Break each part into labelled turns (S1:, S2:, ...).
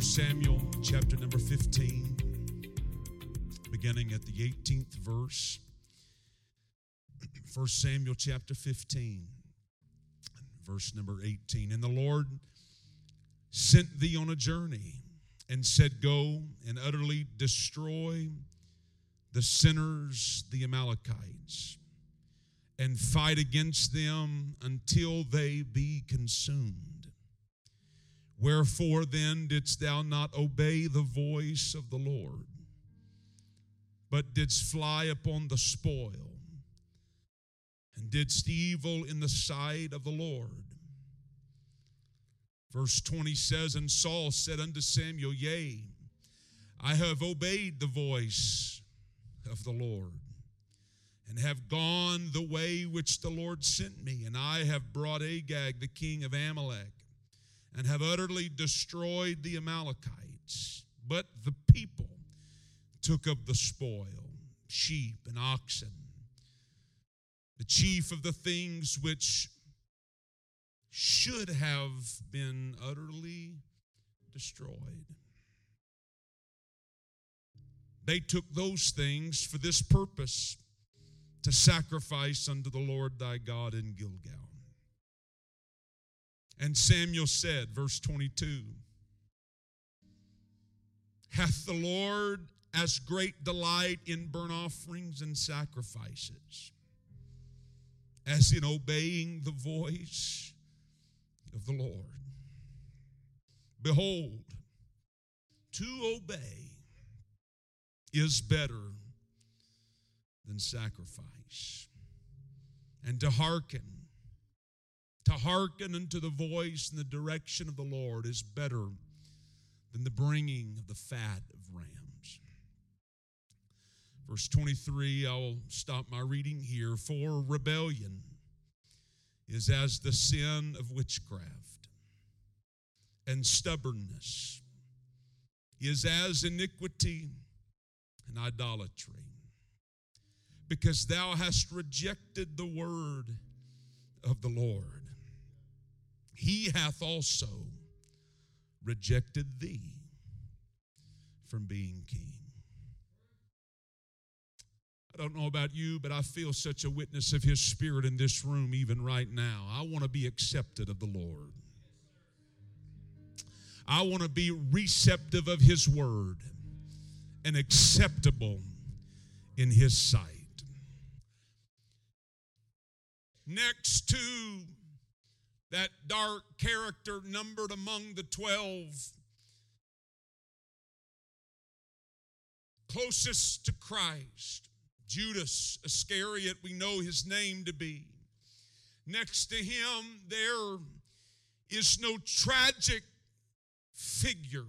S1: 1 Samuel chapter number 15, beginning at the 18th verse. 1 Samuel chapter 15, verse number 18. And the Lord sent thee on a journey and said, Go and utterly destroy the sinners, the Amalekites, and fight against them until they be consumed. Wherefore then didst thou not obey the voice of the Lord, but didst fly upon the spoil, and didst evil in the sight of the Lord? Verse 20 says, And Saul said unto Samuel, Yea, I have obeyed the voice of the Lord, and have gone the way which the Lord sent me, and I have brought Agag, the king of Amalek and have utterly destroyed the Amalekites. But the people took of the spoil, sheep and oxen, the chief of the things which should have been utterly destroyed. They took those things for this purpose to sacrifice unto the Lord thy God in Gilgal. And Samuel said, verse 22, Hath the Lord as great delight in burnt offerings and sacrifices as in obeying the voice of the Lord? Behold, to obey is better than sacrifice, and to hearken to hearken unto the voice and the direction of the Lord is better than the bringing of the fat of rams. Verse 23, I'll stop my reading here. For rebellion is as the sin of witchcraft, and stubbornness is as iniquity and idolatry. Because thou hast rejected the word of the Lord he hath also rejected thee from being king. I don't know about you, but I feel such a witness of His Spirit in this room even right now. I want to be accepted of the Lord. I want to be receptive of His Word and acceptable in His sight. Next to that dark character numbered among the 12 closest to Christ. Judas Iscariot, we know his name to be. Next to him, there is no tragic figure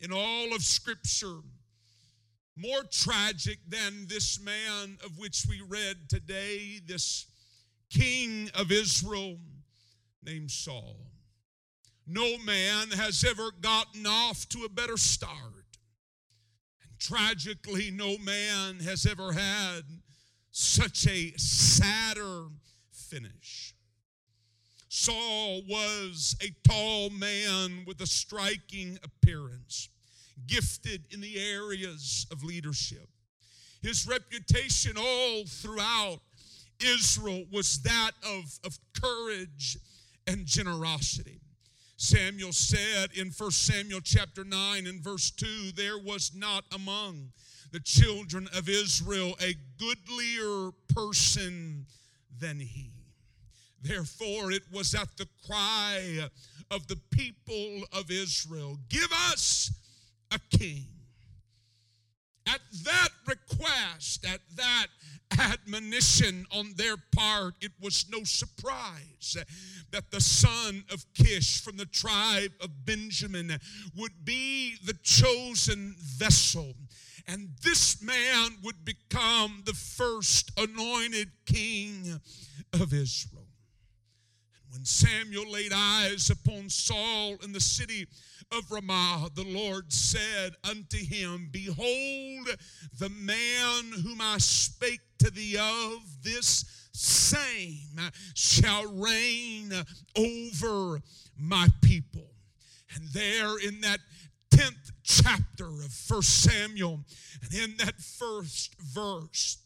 S1: in all of Scripture more tragic than this man of which we read today, this king of Israel named Saul. No man has ever gotten off to a better start. And tragically, no man has ever had such a sadder finish. Saul was a tall man with a striking appearance, gifted in the areas of leadership. His reputation all throughout Israel was that of, of courage and generosity. Samuel said in 1 Samuel chapter 9 and verse 2 there was not among the children of Israel a goodlier person than he. Therefore, it was at the cry of the people of Israel Give us a king. At that request, at that admonition on their part, it was no surprise that the son of Kish from the tribe of Benjamin would be the chosen vessel. And this man would become the first anointed king of Israel. When Samuel laid eyes upon Saul in the city of Ramah, the Lord said unto him, Behold, the man whom I spake to thee of, this same shall reign over my people. And there in that 10th chapter of First Samuel, and in that first verse,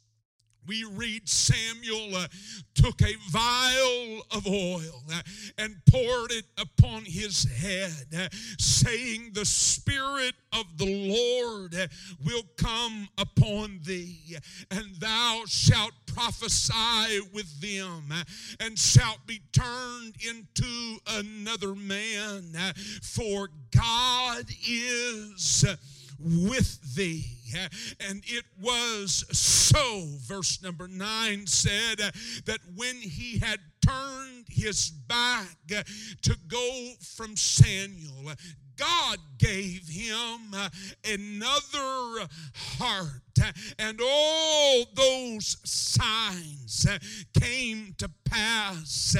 S1: we read Samuel uh, took a vial of oil uh, and poured it upon his head, uh, saying, The Spirit of the Lord uh, will come upon thee, and thou shalt prophesy with them, uh, and shalt be turned into another man, uh, for God is with thee. And it was so, verse number nine said, that when he had turned his back to go from Samuel, God gave him another heart. And all those signs came to pass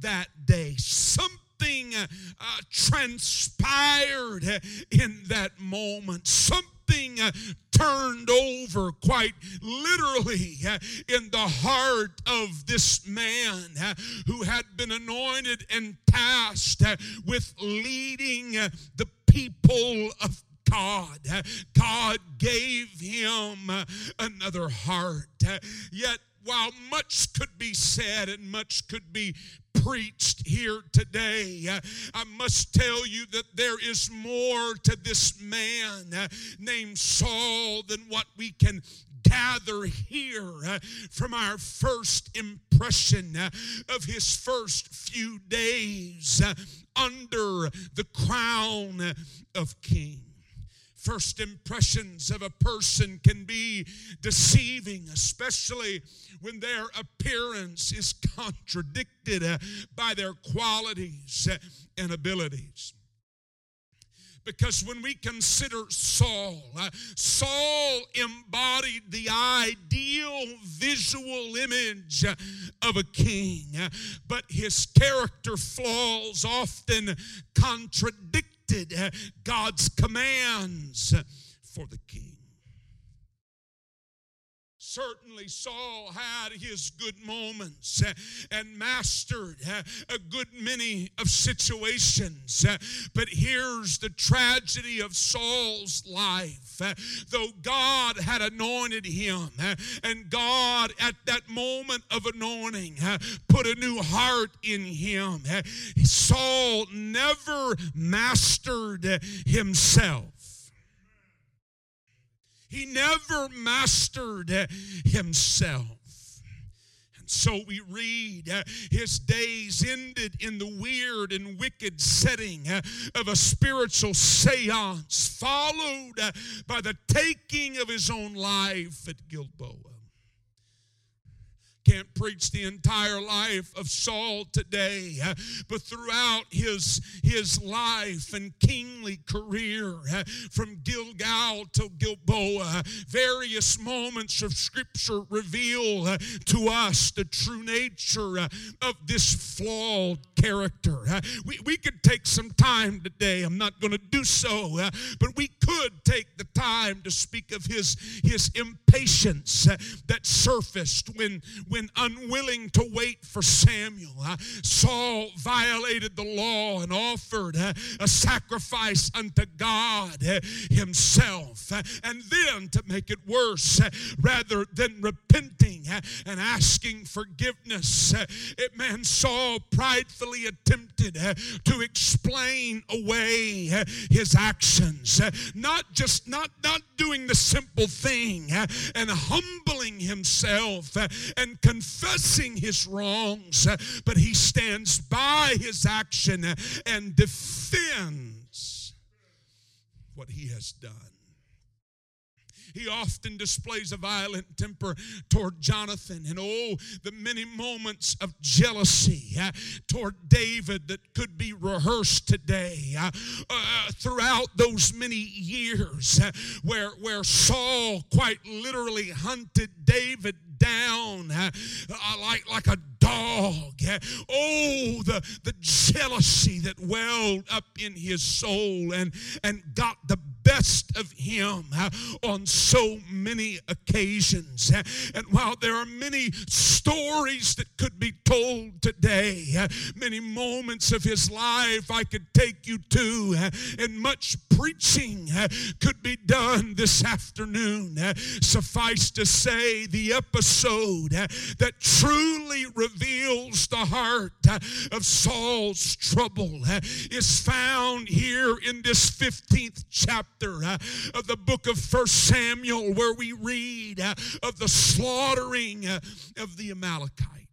S1: that day. Something uh, transpired in that moment. Something uh, turned over quite literally uh, in the heart of this man uh, who had been anointed and tasked with leading the people of God. God gave him another heart. Yet while much could be said and much could be preached here today, I must tell you that there is more to this man uh, named Saul than what we can gather here uh, from our first impression uh, of his first few days under the crown of king. First impressions of a person can be deceiving, especially when their appearance is contradicted uh, by their qualities uh, and abilities. Because when we consider Saul, uh, Saul embodied the ideal visual image of a king, but his character flaws often God's commands for the king. Certainly, Saul had his good moments uh, and mastered uh, a good many of situations. Uh, but here's the tragedy of Saul's life. Though God had anointed him, and God at that moment of anointing put a new heart in him, Saul never mastered himself. He never mastered himself. And so we read uh, his days ended in the weird and wicked setting uh, of a spiritual seance, followed uh, by the taking of his own life at Gilboa can't preach the entire life of Saul today, but throughout his, his life and kingly career, from Gilgal to Gilboa, various moments of Scripture reveal to us the true nature of this flawed character. We, we could take some time today. I'm not going to do so, but we could take the time to speak of his, his impatience that surfaced when, when when unwilling to wait for Samuel, uh, Saul violated the law and offered uh, a sacrifice unto God uh, himself. Uh, and then, to make it worse, uh, rather than repenting uh, and asking forgiveness, it, man, Saul pridefully attempted to explain away his actions. Not just not, not doing the simple thing and humbling himself and confessing his wrongs, but he stands by his action and defends what he has done. He often displays a violent temper toward Jonathan, and oh, the many moments of jealousy uh, toward David that could be rehearsed today. Uh, uh, throughout those many years, uh, where, where Saul quite literally hunted David down uh, like, like a dog. Oh, the, the jealousy that welled up in his soul and, and got the best of him uh, on so many occasions. Uh, and while there are many stories that could be told today, uh, many moments of his life I could take you to, and much preaching could be done this afternoon. Suffice to say, the episode that truly reveals the heart of Saul's trouble is found here in this 15th chapter Uh, of the book of First Samuel, where we read uh, of the slaughtering uh, of the Amalekites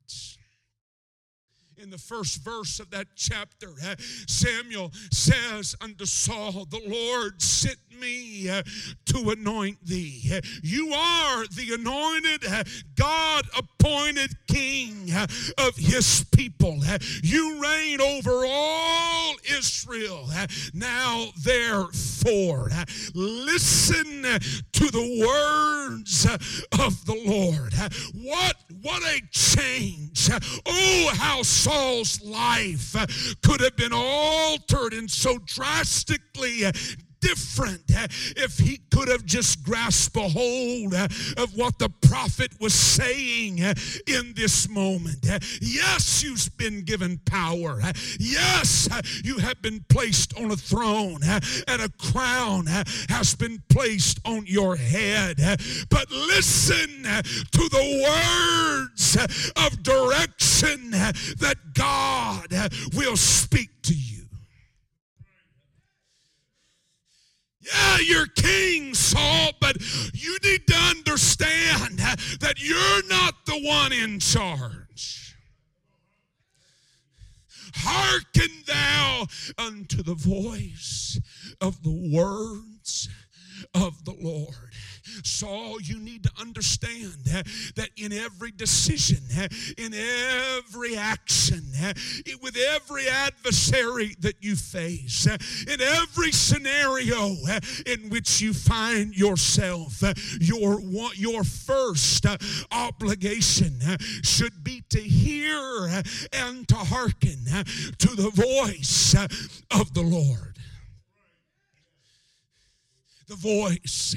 S1: in the first verse of that chapter, eh, Samuel says unto Saul, The Lord sent me uh, to anoint thee. Eh, you are the anointed, God appointed king of his people. You reign over all Israel. Now, therefore, listen to the words of the Lord. What, what a change. Oh, how Saul's life could have been altered and so drastically different eh, if he could have just grasped a hold eh, of what the prophet was saying eh, in this moment. Yes, you've been given power. Yes, you have been placed on a throne and a crown has been placed on your head. But listen to the words of direction that God will speak to you. Yeah, you're king, Saul, but you need to understand that you're not the one in charge. Hearken thou unto the voice of the words of the Lord. Saul, you need to understand eh, that in every decision, eh, in every action, eh, with every adversary that you face, in every scenario in which you find yourself, your, your first obligation should be to hear and to hearken to the voice of the Lord the voice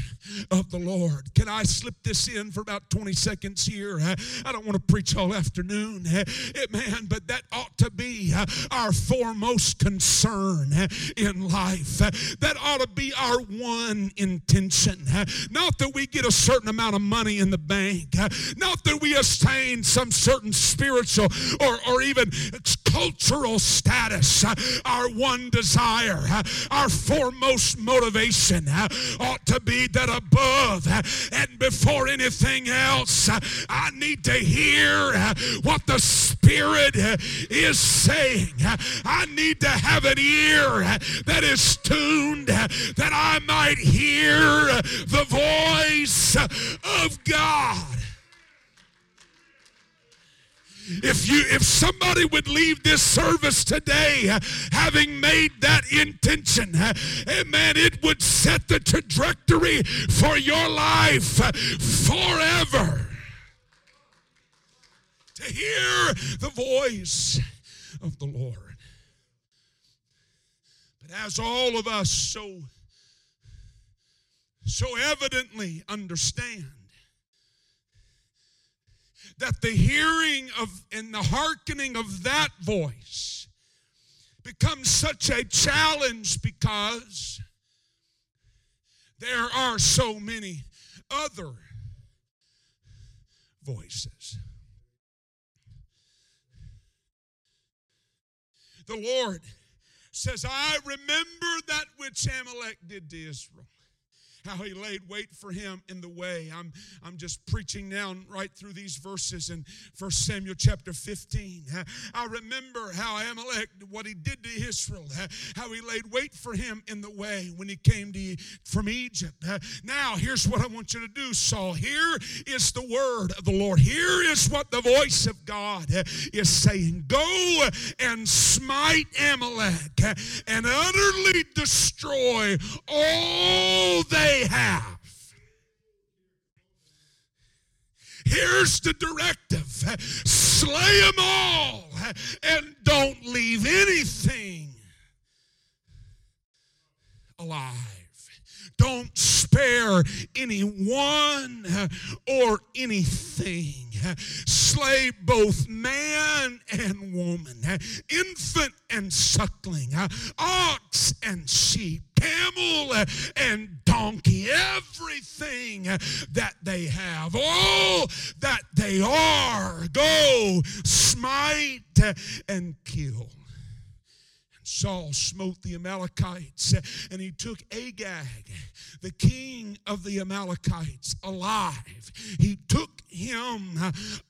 S1: of the Lord. Can I slip this in for about 20 seconds here? I don't want to preach all afternoon, eh, eh, man, but that ought to be eh, our foremost concern in life. That ought to be our one intention. Not that we get a certain amount of money in the bank, not that we attain some certain spiritual or, or even cultural status. Our one desire, our foremost motivation ought to be that above and before anything else, I need to hear what the Spirit is saying. I need to have an ear that is tuned that I might hear the voice of God. If you if somebody would leave this service today having made that intention, eh, amen, it would set the trajectory for your life forever. To hear the voice of the Lord. But as all of us so so evidently understand that the hearing of and the hearkening of that voice becomes such a challenge because there are so many other voices. The Lord says, I remember that which Amalek did to Israel how he laid wait for him in the way. I'm, I'm just preaching now right through these verses in 1 Samuel chapter 15. I remember how Amalek, what he did to Israel, how he laid wait for him in the way when he came to, from Egypt. Now, here's what I want you to do, Saul. Here is the word of the Lord. Here is what the voice of God is saying Go and smite Amalek and utterly destroy all they have. Here's the directive slay them all and don't leave anything alive. Don't spare anyone or anything. Slay both man and woman, infant and suckling, ox and sheep, camel and donkey, everything that they have, all that they are. Go smite and kill. Saul smote the Amalekites and he took Agag, the king of the Amalekites, alive. He took him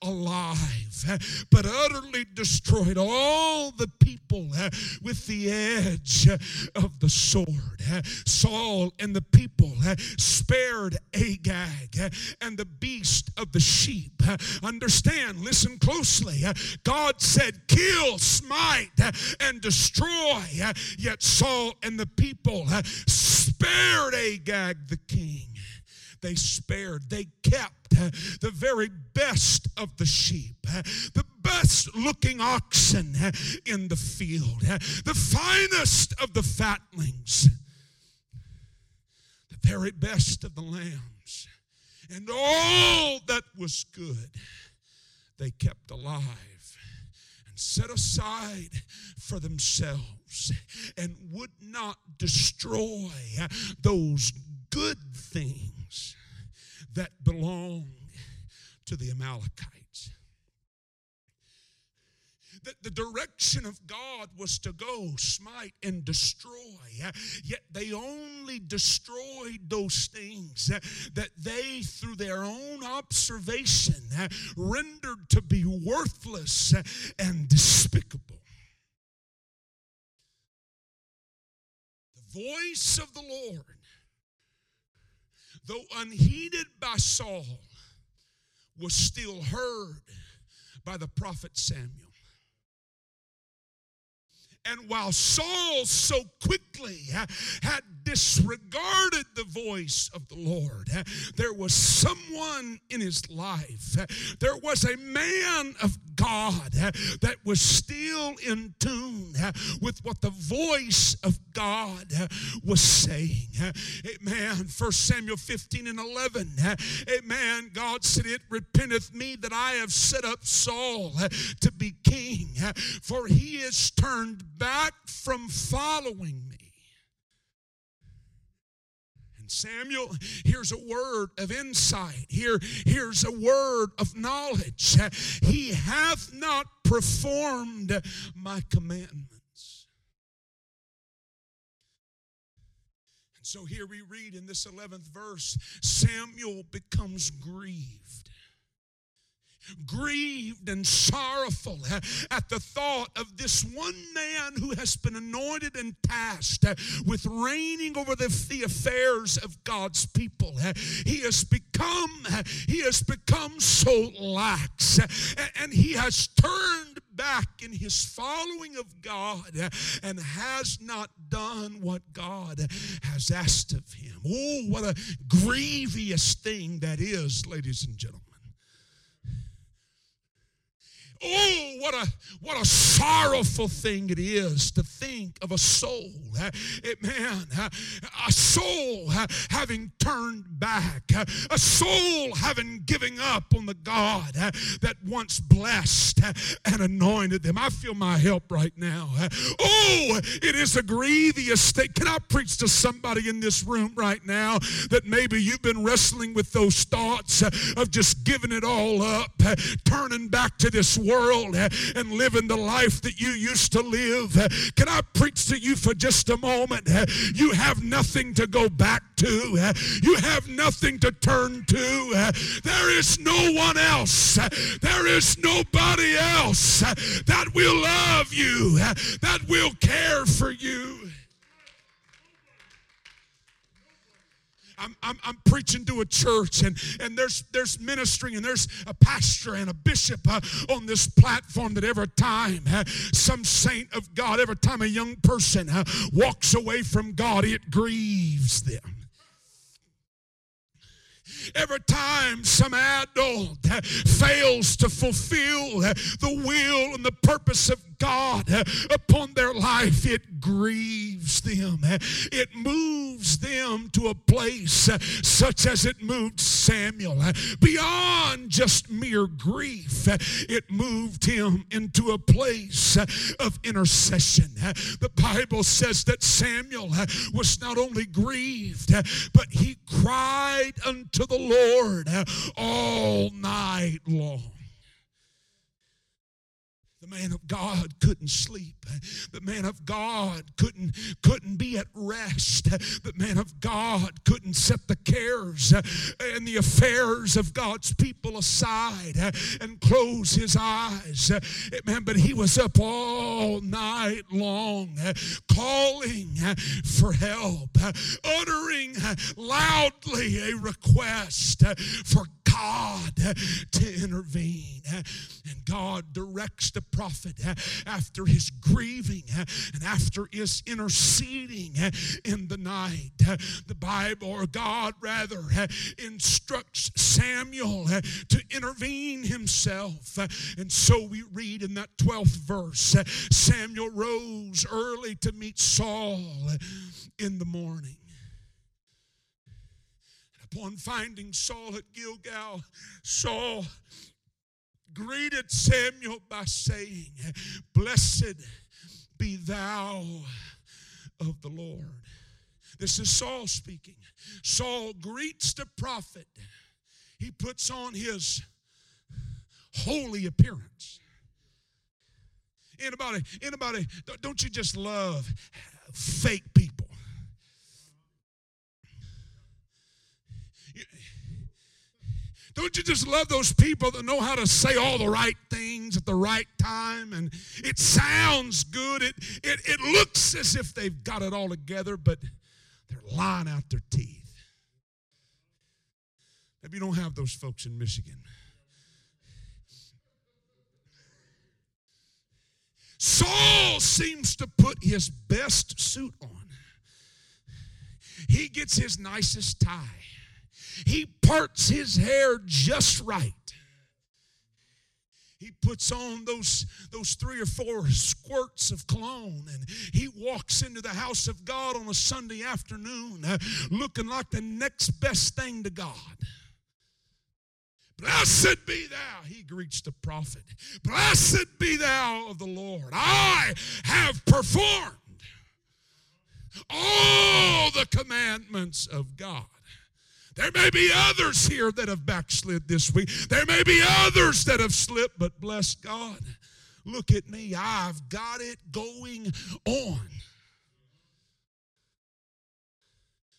S1: alive, but utterly destroyed all the people with the edge of the sword. Saul and the people spared Agag and the beast of the sheep. Understand, listen closely. God said, Kill, smite, and destroy. Eh, yet Saul and the people eh, spared Agag the king. They spared, they kept eh, the very best of the sheep, the best looking oxen in the field, the finest of the fatlings, the very best of the lambs, and all that was good they kept alive set aside for themselves and would not destroy those good things that belong to the Amalekites. That the direction of God was to go smite and destroy, yet they only destroyed those things that they, through their own observation, rendered to be worthless and despicable. The voice of the Lord though unheeded by Saul, was still heard by the prophet Samuel. And while Saul so quickly had disregarded the voice of the Lord, there was someone in his life, there was a man of God that was still in tune with what the voice of God was saying. Amen. First Samuel 15 and 11. Amen. God said, It repenteth me that I have set up Saul to be king, for he is turned back from following me. Samuel, here's a word of insight. Here, here's a word of knowledge. He hath not performed my commandments. And so here we read in this 11th verse Samuel becomes grieved grieved and sorrowful eh, at the thought of this one man who has been anointed and tasked eh, with reigning over the, the affairs of God's people. Eh. He has become, he has become so lax and he has turned back in his following of God and has not done what God has asked of him. Oh, what a grievous thing that is, ladies and gentlemen. Oh, what a what a sorrowful thing it is to think of a soul, eh, eh, man, eh, a soul having turned back, a soul having given up on the God that once blessed and anointed them. I feel my help right now. Oh, it is a grievous thing. Can I preach to somebody in this room right now that maybe you've been wrestling with those thoughts of just giving it all up, turning back to this world Eh, and living the life that you used to live. Can I preach to you for just a moment? Eh, you have nothing to go back to, eh, you have nothing to turn to. There is no one else, there is nobody else that will love you, that will care for you. I'm, I'm, I'm preaching to a church and, and there's, there's ministry and there's a pastor and a bishop uh, on this platform that every time uh, some saint of God, every time a young person uh, walks away from God, it grieves them. Every time some adult fails to fulfill the will and the purpose of God upon their life, it grieves them. It moves them to a place such as it moved Samuel. Beyond just mere grief, it moved him into a place of intercession. The Bible says that Samuel was not only grieved, but he cried unto the Lord all night long man of God couldn't sleep. The man of God couldn't, couldn't be at rest. The man of God couldn't set the cares and the affairs of God's people aside and close his eyes. Man, but he was up all night long calling for help, uttering loudly a request for God to intervene. And God directs the prophet after his grieving and after his interceding in the night. The Bible, or God rather, instructs Samuel to intervene himself. And so we read in that 12th verse Samuel rose early to meet Saul in the morning upon finding Saul at Gilgal, Saul greeted Samuel by saying, Blessed be thou of the Lord. This is Saul speaking. Saul greets the prophet. He puts on his holy appearance. Anybody, anybody, don't you just love fake people? Don't you just love those people that know how to say all the right things at the right time? And it sounds good. It, it, it looks as if they've got it all together, but they're lying out their teeth. Maybe you don't have those folks in Michigan. Saul seems to put his best suit on. He gets his nicest tie. He parts his hair just right. He puts on those, those three or four squirts of cologne and he walks into the house of God on a Sunday afternoon uh, looking like the next best thing to God. Blessed be thou, he greets the prophet. Blessed be thou of the Lord. I have performed all the commandments of God. There may be others here that have backslid this week. There may be others that have slipped, but bless God. Look at me. I've got it going on.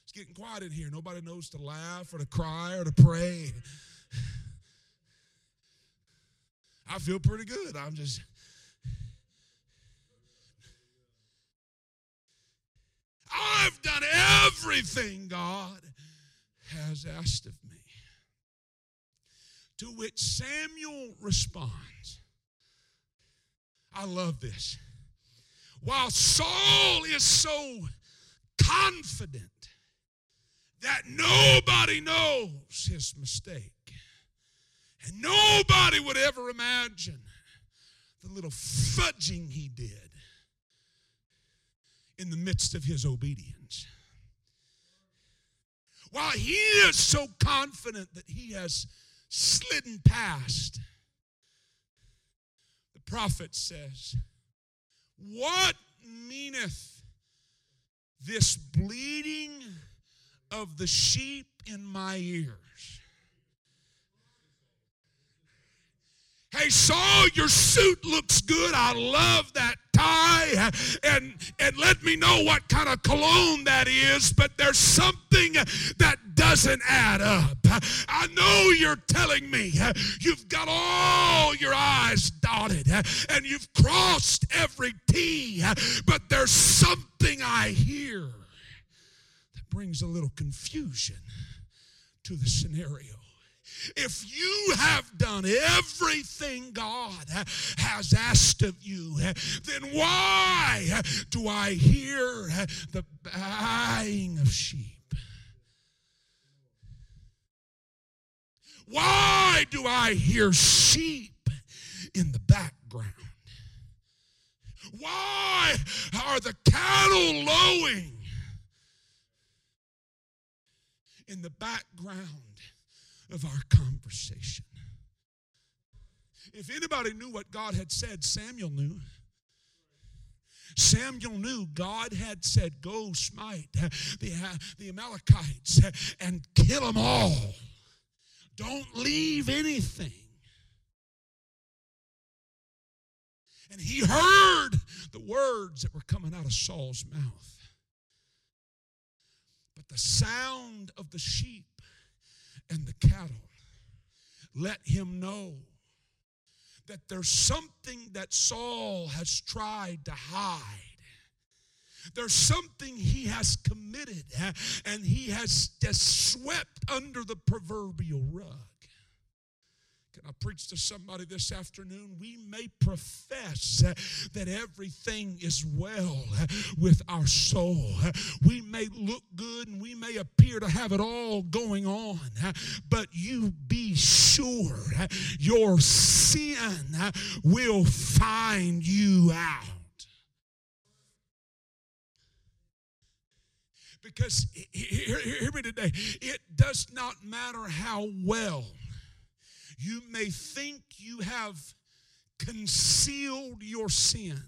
S1: It's getting quiet in here. Nobody knows to laugh or to cry or to pray. I feel pretty good. I'm just. I've done everything, God has asked of me. To which Samuel responds, I love this. While Saul is so confident that nobody knows his mistake, and nobody would ever imagine the little fudging he did in the midst of his obedience. While he is so confident that he has slidden past, the prophet says, What meaneth this bleating of the sheep in my ears? Hey, Saul, your suit looks good. I love that tie. And, and let me know what kind of cologne that is, but there's something that doesn't add up. I know you're telling me you've got all your I's dotted and you've crossed every T, but there's something I hear that brings a little confusion to the scenario. If you have done everything God has asked of you, then why do I hear the baying of sheep? Why do I hear sheep in the background? Why are the cattle lowing in the background of our conversation? If anybody knew what God had said, Samuel knew. Samuel knew God had said, Go smite the, the Amalekites and kill them all. Don't leave anything. And he heard the words that were coming out of Saul's mouth. But the sound of the sheep and the cattle let him know that there's something that Saul has tried to hide. There's something he has committed eh, and he has just swept under the proverbial rug. Can I preach to somebody this afternoon? We may profess eh, that everything is well eh, with our soul. We may look good and we may appear to have it all going on, but you be sure your sin will find you out. Because hear, hear me today, it does not matter how well you may think you have concealed your sin.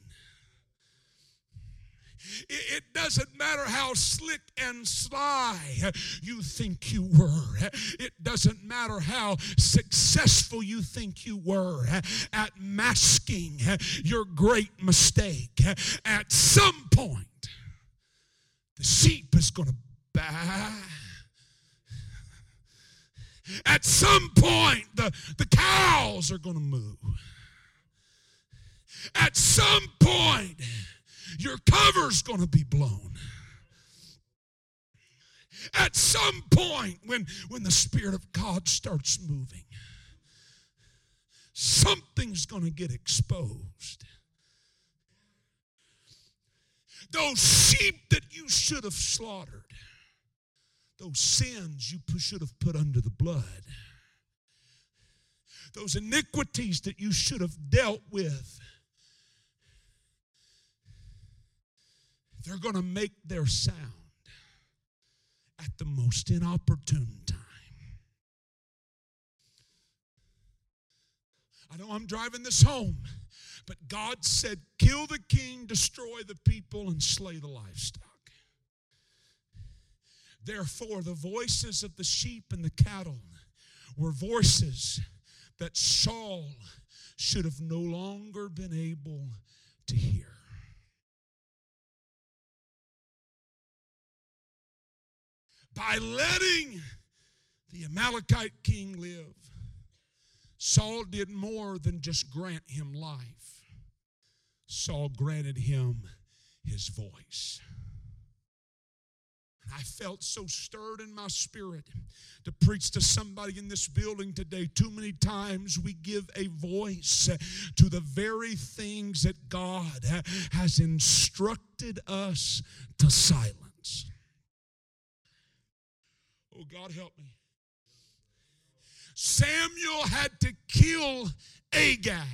S1: It doesn't matter how slick and sly you think you were. It doesn't matter how successful you think you were at masking your great mistake. At some point, the sheep is going to baa at some point, the, the cows are going to move. At some point, your cover's going to be blown. At some point, when, when the Spirit of God starts moving, something's going to get exposed. Those sheep that you should have slaughtered those sins you should have put under the blood, those iniquities that you should have dealt with. They're going to make their sound at the most inopportune time. I know I'm driving this home, but God said, Kill the king, destroy the people, and slay the livestock. Therefore, the voices of the sheep and the cattle were voices that Saul should have no longer been able to hear. By letting the Amalekite king live, Saul did more than just grant him life, Saul granted him his voice. I felt so stirred in my spirit to preach to somebody in this building today. Too many times we give a voice to the very things that God has instructed us to silence. Oh, God, help me. Samuel had to kill Agag,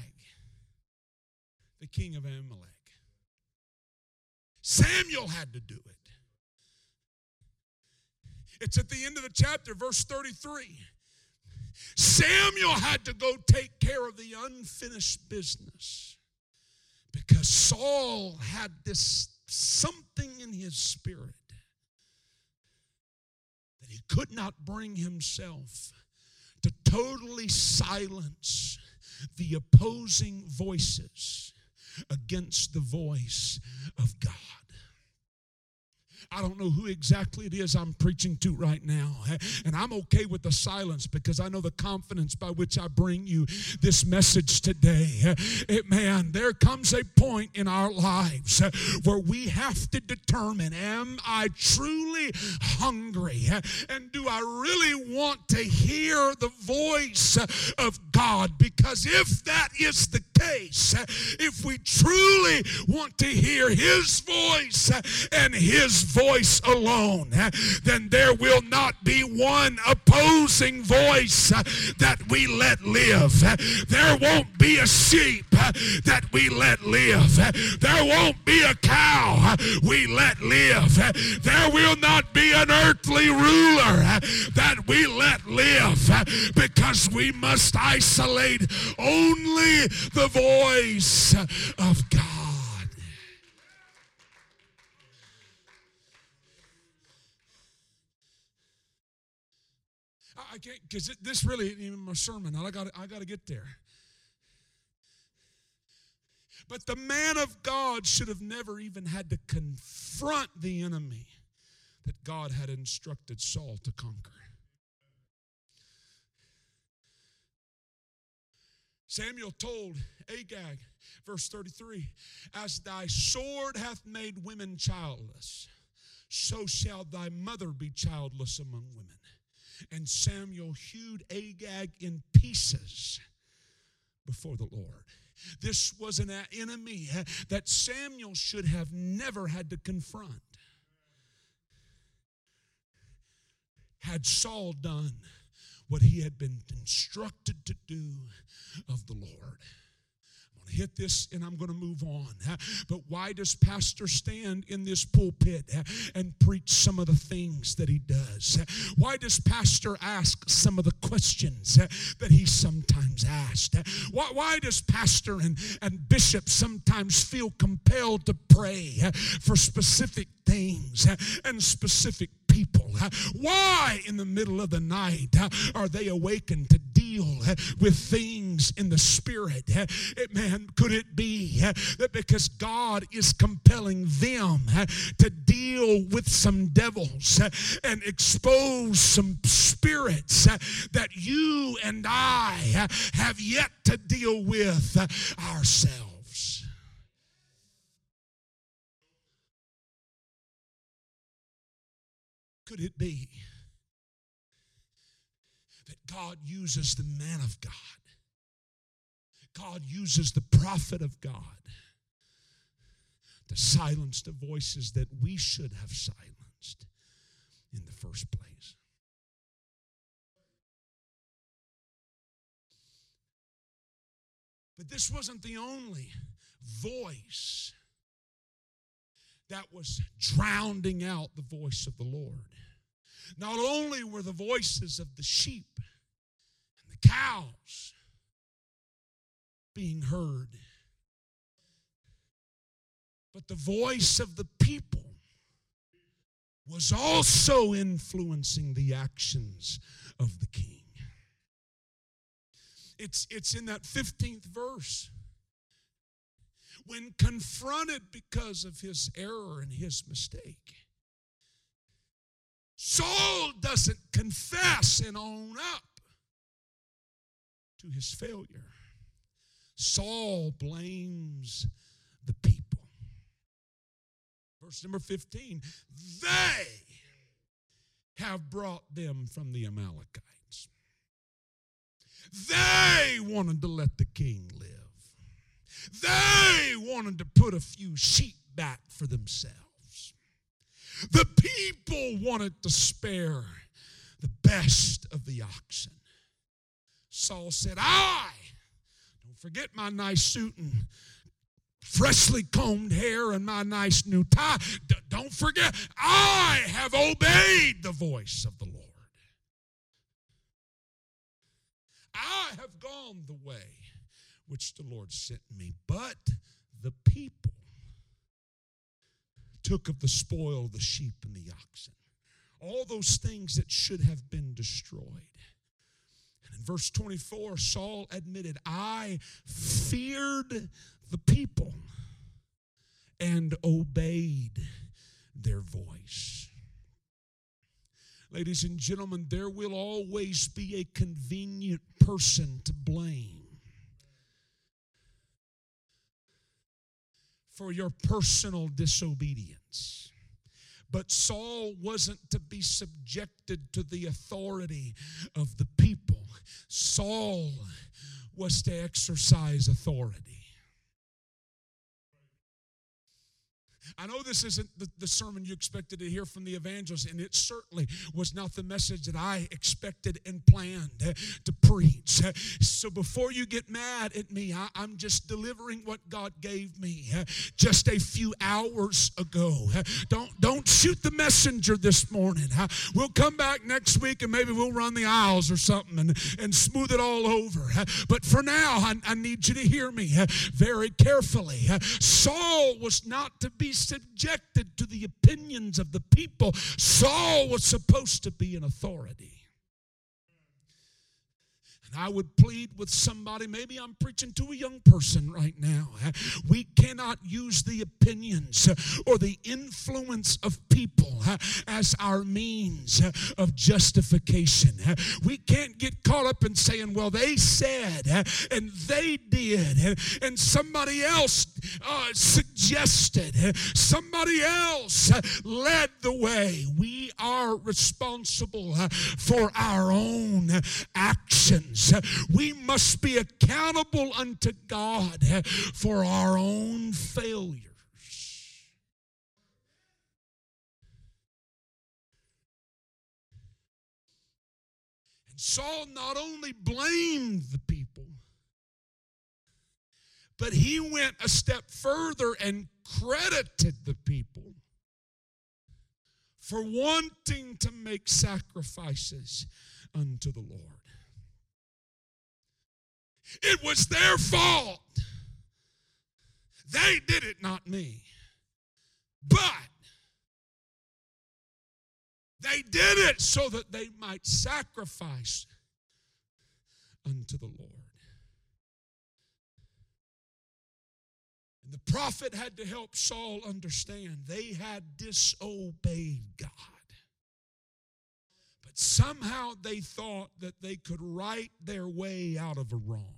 S1: the king of Amalek. Samuel had to do it. It's at the end of the chapter, verse 33. Samuel had to go take care of the unfinished business because Saul had this something in his spirit that he could not bring himself to totally silence the opposing voices against the voice of God. I don't know who exactly it is I'm preaching to right now. Eh? And I'm okay with the silence because I know the confidence by which I bring you this message today. Eh? Man, there comes a point in our lives eh, where we have to determine am I truly hungry? And do I really want to hear the voice of God? Because if that is the case, if we truly want to hear His voice and His voice alone, then there will not be one opposing voice that we let live. There won't be a sheep that we let live. There won't be a cow we let live. There will not be an earthly ruler that we let live because we must isolate only the voice of God. I can't because this really isn't even my sermon. I got I got to get there. But the man of God should have never even had to confront the enemy that God had instructed Saul to conquer. Samuel told Agag, verse 33 As thy sword hath made women childless, so shall thy mother be childless among women. And Samuel hewed Agag in pieces before the Lord. This was an enemy that Samuel should have never had to confront. Had Saul done what he had been instructed to do of the Lord hit this and I'm going to move on. But why does Pastor stand in this pulpit and preach some of the things that he does? Why does Pastor ask some of the questions that he sometimes asked? Why, why does Pastor and, and Bishop sometimes feel compelled to pray for specific things and specific people? Why in the middle of the night are they awakened to deal with things in the spirit? Eh, man, could it be eh, that because God is compelling them eh, to deal with some devils and expose some spirits that you and I have yet to deal with ourselves? Could it be that God uses the man of God? God uses the prophet of God to silence the voices that we should have silenced in the first place. But this wasn't the only voice that was drowning out the voice of the Lord. Not only were the voices of the sheep and the cows being heard, but the voice of the people was also influencing the actions of the king. It's, it's in that 15th verse when confronted because of his error and his mistake. Saul doesn't confess and own up to his failure. Saul blames the people. Verse number 15 they have brought them from the Amalekites. They wanted to let the king live. They wanted to put a few sheep back for themselves. The people wanted to spare the best of the oxen. Saul said, I, forget my nice suit and freshly combed hair and my nice new tie. D- don't forget, I have obeyed the voice of the Lord. I have gone the way which the Lord sent me. But the people took of the spoil the sheep and the oxen, all those things that should have been destroyed. In verse 24, Saul admitted, I feared the people and obeyed their voice. Ladies and gentlemen, there will always be a convenient person to blame for your personal disobedience. But Saul wasn't to be subjected to the authority of the people. Saul was to exercise authority. I know this isn't the, the, sermon you expected to hear from the evangelist, and it certainly was not the message that I expected and planned eh, to preach. Eh, so before you get mad at me, I, I'm just delivering what God gave me eh, just a few hours ago. Don't, don't shoot the messenger this morning. We'll come back next week and maybe we'll run the aisles or something and, and smooth it all over. But for now, I, I need you to hear me very carefully. Saul was not to be subjected to the opinions of the people. Saul was supposed to be an authority. And I would plead with somebody, maybe I'm preaching to a young person right now. We cannot use the opinions or the influence of people as our means of justification. We can't get caught up in saying, well, they said and they did, and somebody else uh, suggested, somebody else led the way. We are responsible for our own actions. We must be accountable unto God for our own failures. And Saul not only blamed the people, but he went a step further and credited the people for wanting to make sacrifices unto the Lord. It was their fault. They did it, not me. But they did it so that they might sacrifice unto the Lord. And the prophet had to help Saul understand they had disobeyed God. But somehow they thought that they could right their way out of a wrong.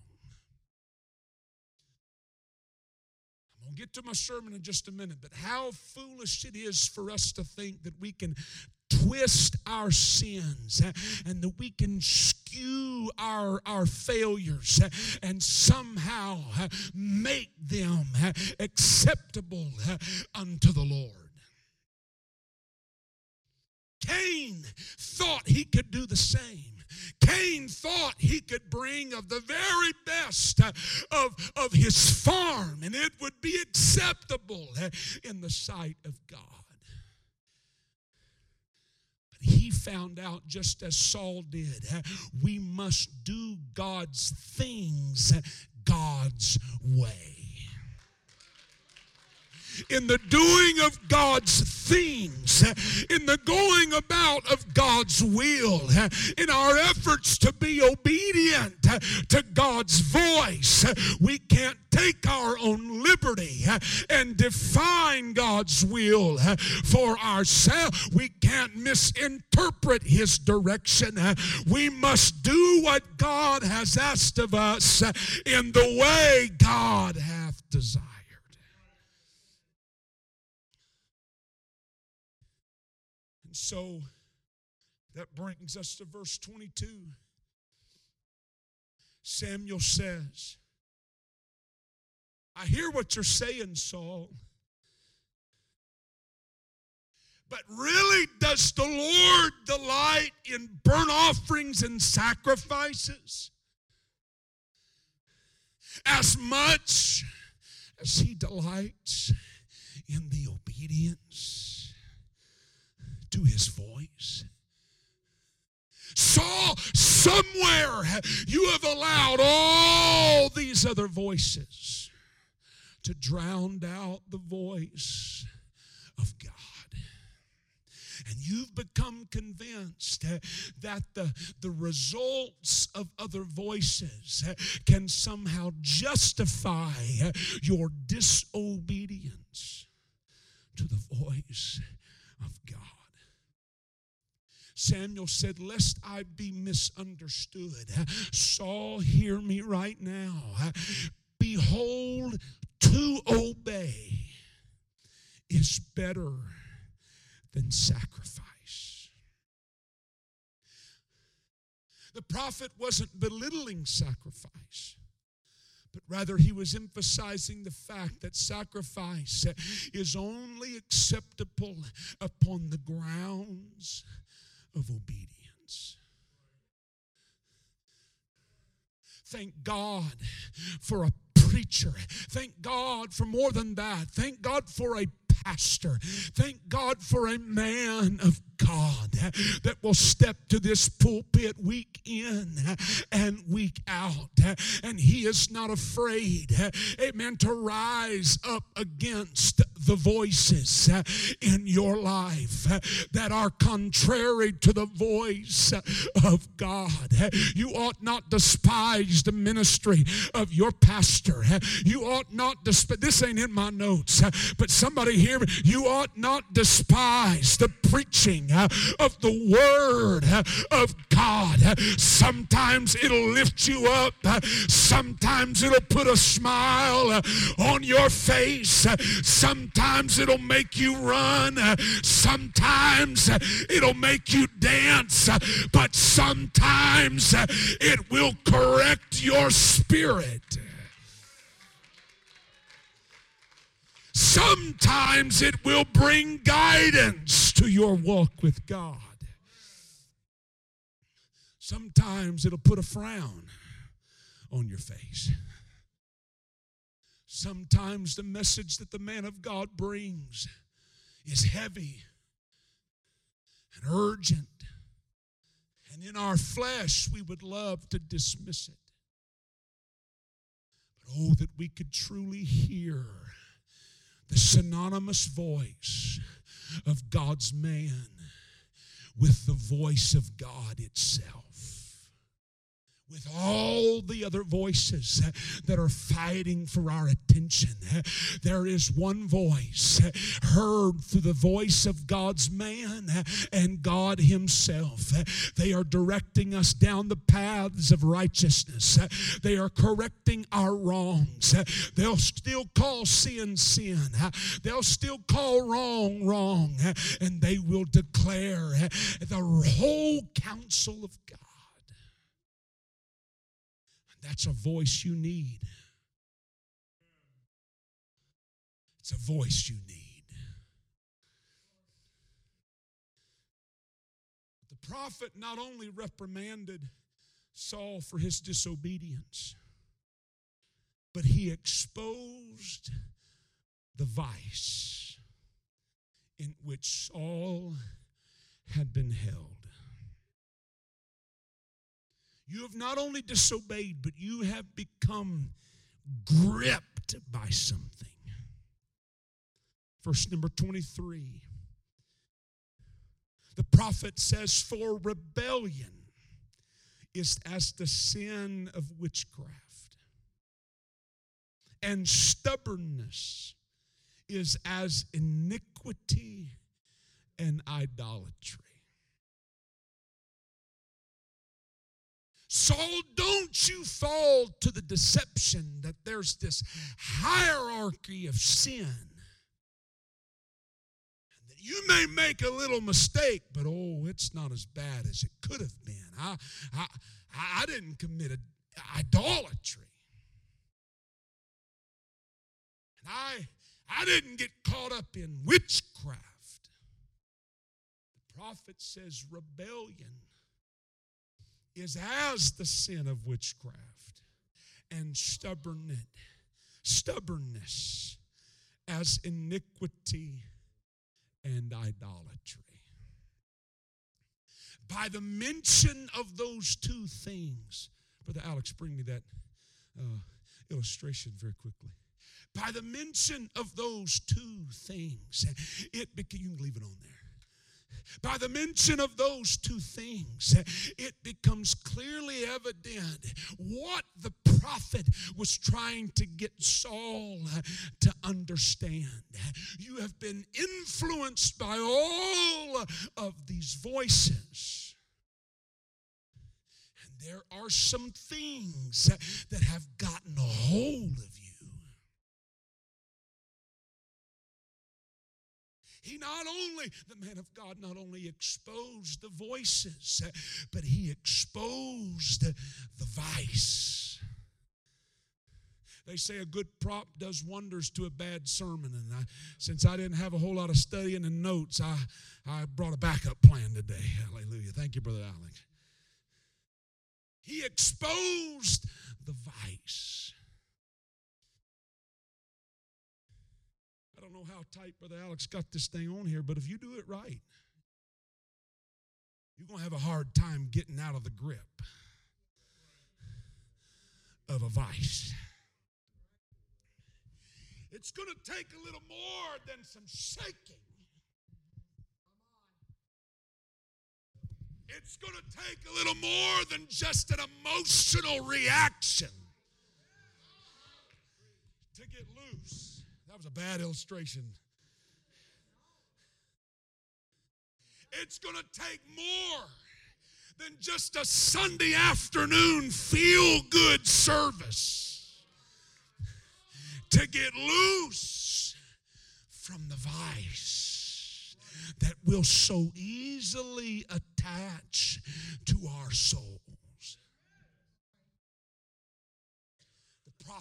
S1: I'll get to my sermon in just a minute, but how foolish it is for us to think that we can twist our sins eh, and that we can skew our, our failures eh, and somehow eh, make them acceptable unto the Lord. Cain thought he could do the same. Cain thought he could bring of the very best of, of his farm and it would be acceptable in the sight of God. But he found out, just as Saul did, we must do God's things God's way in the doing of God's things, in the going about of God's will, in our efforts to be obedient to God's voice. We can't take our own liberty and define God's will for ourselves. We can't misinterpret His direction. We must do what God has asked of us in the way God hath desired. So that brings us to verse 22. Samuel says, I hear what you're saying, Saul. But really, does the Lord delight in burnt offerings and sacrifices as much as He delights in the obedience to his voice. Saul, somewhere you have allowed all these other voices to drown out the voice of God. And you've become convinced that the, the results of other voices can somehow justify your disobedience to the voice of God. Samuel said, Lest I be misunderstood. Saul, hear me right now. Behold, to obey is better than sacrifice. The prophet wasn't belittling sacrifice. but rather he was emphasizing the fact that sacrifice is only acceptable upon the grounds of obedience. Thank God for a preacher. Thank God for more than that. Thank God for a pastor. Thank God for a man of God that will step to this pulpit week in and week out. And he is not afraid, amen, to rise up against the voices in your life that are contrary to the voice of God. You ought not despise the ministry of your pastor. You ought not despise, this ain't in my notes, but somebody here, you ought not despise the preaching uh, of the Word uh, of God. Uh, sometimes it'll lift you up, uh, sometimes it'll put a smile uh, on your face, uh, sometimes it'll make you run, sometimes it'll make you dance, but sometimes it will correct your spirit. Sometimes it will bring guidance to your walk with God. Sometimes it'll put a frown on your face. Sometimes the message that the man of God brings is heavy and urgent. And in our flesh, we would love to dismiss it. But oh, that we could truly hear the synonymous voice of God's man with the voice of God itself with all the other voices that are fighting for our attention. There is one voice heard through the voice of God's man and God Himself. They are directing us down the paths of righteousness, they are correcting our wrongs. They'll still call sin sin, they'll still call wrong wrong, and they will declare the whole counsel of God. That's a voice you need. It's a voice you need. The prophet not only reprimanded Saul for his disobedience, but he exposed the vice in which Saul had been held. You have not only disobeyed, but you have become gripped by something. Verse number 23. The prophet says, For rebellion is as the sin of witchcraft, and stubbornness is as iniquity and idolatry. Saul, don't you fall to the deception that there's this hierarchy of sin. And that you may make a little mistake, but oh, it's not as bad as it could have been. I, I, I didn't commit idolatry. And I, I didn't get caught up in witchcraft. The prophet says rebellion is as the sin of witchcraft and stubbornness, stubbornness as iniquity and idolatry. By the mention of those two things, Brother Alex, bring me that uh, illustration very quickly. By the mention of those two things, it you can leave it on there by the mention of those two things, it becomes clearly evident what the prophet was trying to get Saul to understand. You have been influenced by all of these voices. And there are some things that have gotten a hold of you He not only, the man of God, not only exposed the voices, uh, but he exposed the vice. They say a good prop does wonders to a bad sermon. And I, since I didn't have a whole lot of studying and notes, I, I brought a backup plan today. Hallelujah. Thank you, Brother Alec. He exposed the vice. I don't know how tight Brother Alex got this thing on here, but if you do it right, you're going to have a hard time getting out of the grip of a vice. It's going to take a little more than some shaking. It's going to take a little more than just an emotional reaction to get loose. Was a bad illustration. It's going to take more than just a Sunday afternoon feel good service to get loose from the vice that will so easily attach to our souls.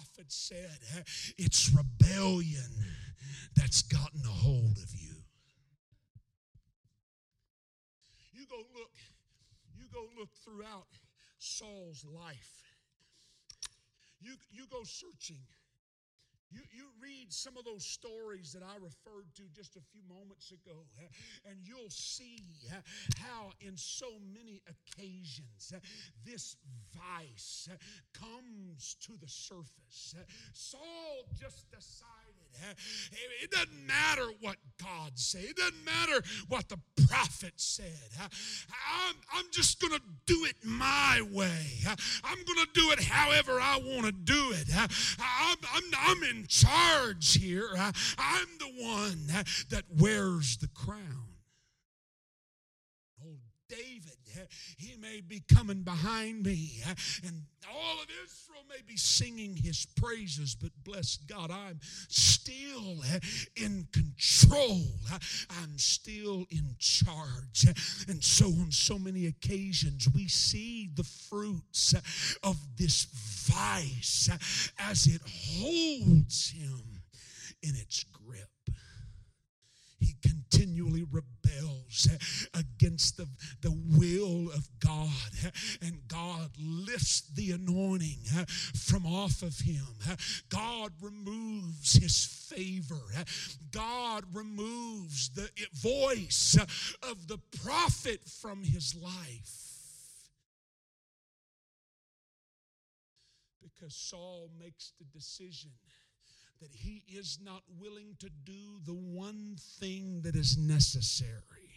S1: Prophet said, It's rebellion that's gotten a hold of you. You go look you go look throughout Saul's life, you, you go searching. You, you read some of those stories that I referred to just a few moments ago, and you'll see how, in so many occasions, this vice comes to the surface. Saul just decided it doesn't matter what God said. It doesn't matter what the prophet said. I'm, I'm just going to do it my way. I'm going to do it however I want to do it. I'm, I'm, I'm in charge here. I'm the one that wears the crown. He may be coming behind me, and all of Israel may be singing his praises, but bless God, I'm still in control. I'm still in charge. And so, on so many occasions, we see the fruits of this vice as it holds him in its grip. He continually rebels eh, against the, the will of God. Eh, and God lifts the anointing eh, from off of him. God removes his favor. God removes the voice of the prophet from his life. Because Saul makes the decision that he is not willing to do the one thing that is necessary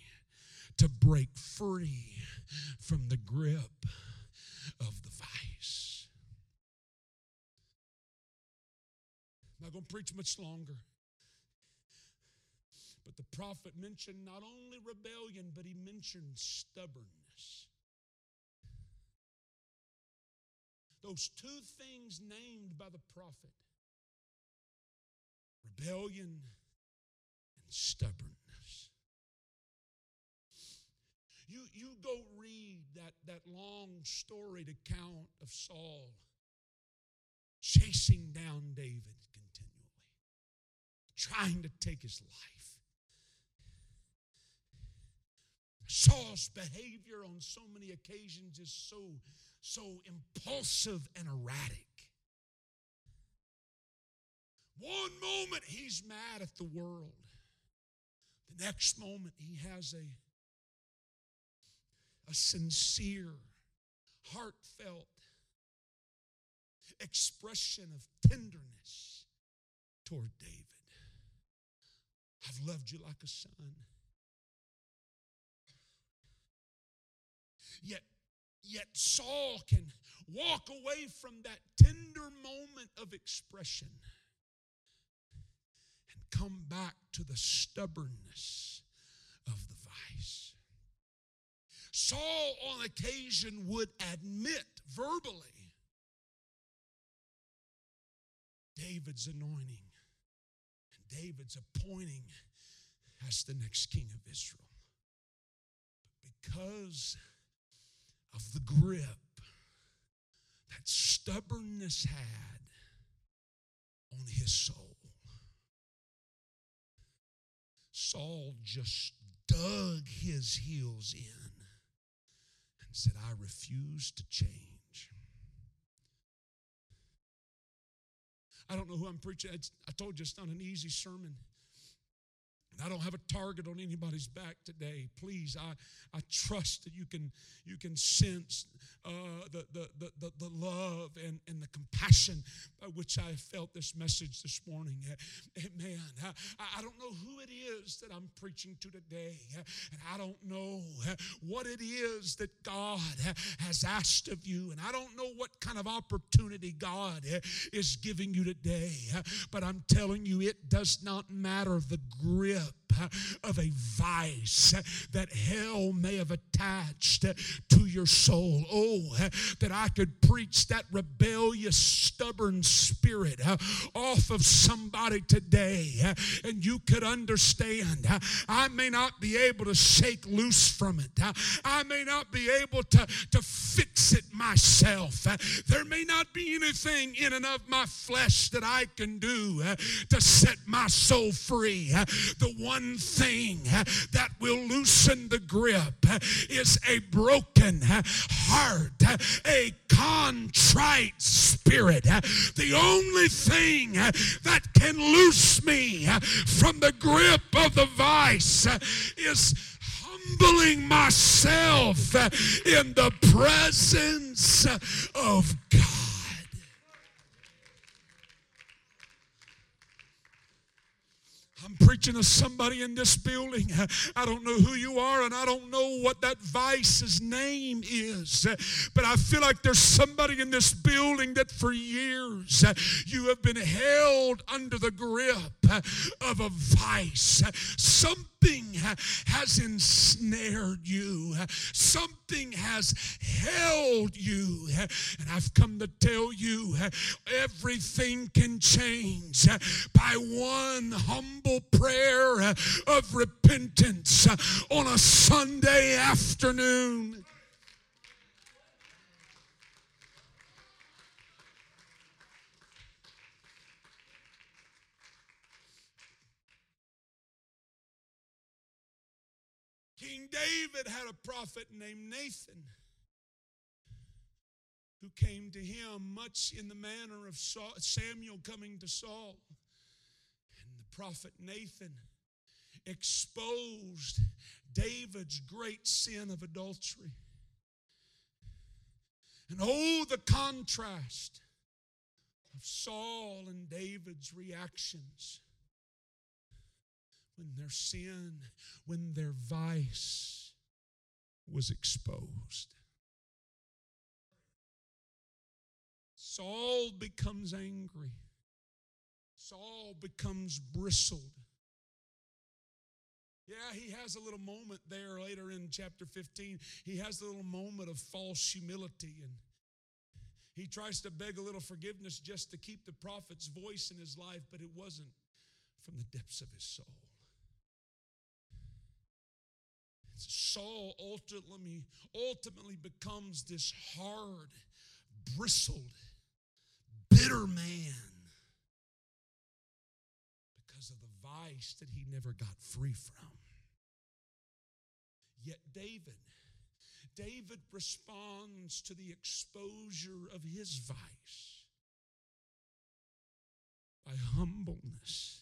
S1: to break free from the grip of the vice. I'm not going to preach much longer. But the prophet mentioned not only rebellion, but he mentioned stubbornness. Those two things named by the prophet rebellion and stubbornness. You, you go read that, that long storied account of Saul chasing down David continually, trying to take his life. Saul's behavior on so many occasions is so, so impulsive and erratic. One moment he's mad at the world. The next moment he has a, a sincere, heartfelt expression of tenderness toward David. I've loved you like a son. Yet, yet Saul can walk away from that tender moment of expression come back to the stubbornness of the vice. Saul, on occasion, would admit verbally David's anointing and David's appointing as the next king of Israel. But because of the grip that stubbornness had, on his soul. Saul just dug his heels in and said, I refuse to change. I don't know who I'm preaching. I told you it's not an easy sermon. I don't have a target on anybody's back today. Please, I, I trust that you can you can sense uh, the, the, the, the, love and, and the compassion by which I felt this message this morning. Amen. I, I don't know who it is that I'm preaching to today, and I don't know what it is that God has asked of you, and I don't know what kind of opportunity God is giving you today, but I'm telling you, it does not matter the grip step of a vice that hell may have attached to your soul. Oh, that I could preach that rebellious, stubborn spirit uh, off of somebody today uh, and you could understand. Uh, I may not be able to shake loose from it, I may not be able to, to fix it myself. There may not be anything in and of my flesh that I can do to set my soul free. The one thing that will loosen the grip is a broken heart, a contrite spirit. The only thing that can loose me from the grip of the vice is humbling myself in the presence of God. Preaching to somebody in this building. I don't know who you are and I don't know what that vice's name is, but I feel like there's somebody in this building that for years uh, you have been held under the grip of a vice. Something has ensnared you, something has held you. And I've come to tell you everything can change by one humble prayer of repentance on a Sunday afternoon. David had a prophet named Nathan who came to him much in the manner of Samuel coming to Saul. And the prophet Nathan exposed David's great sin of adultery. And oh, the contrast of Saul and David's reactions when their sin, when their vice was exposed. Saul becomes angry. Saul becomes bristled. Yeah, he has a little moment there later in chapter 15. He has a little moment of false humility and he tries to beg a little forgiveness just to keep the prophet's voice in his life, but it wasn't from the depths of his soul. Saul ultimately, ultimately becomes this hard, bristled, bitter man because of the vice that he never got free from. Yet David, David responds to the exposure of his vice by humbleness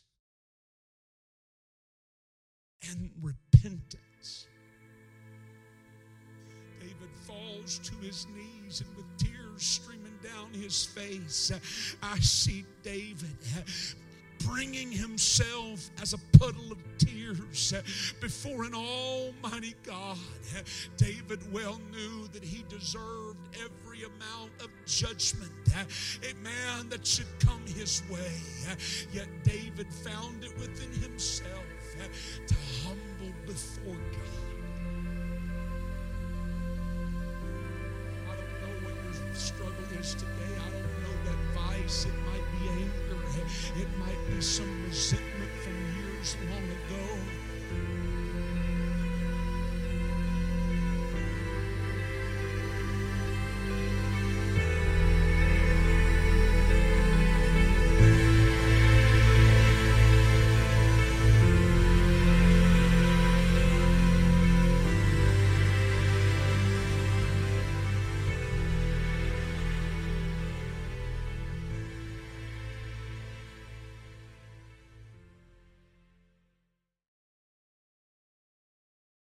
S1: and repentance. David falls to his knees and with tears streaming down his face, I see David bringing himself as a puddle of tears before an almighty God. David well knew that he deserved every amount of judgment, a man that should come his way. Yet David found it within himself to humble before God. Struggle is today. I don't know that vice. It might be anger. It might be some resentment from years long ago.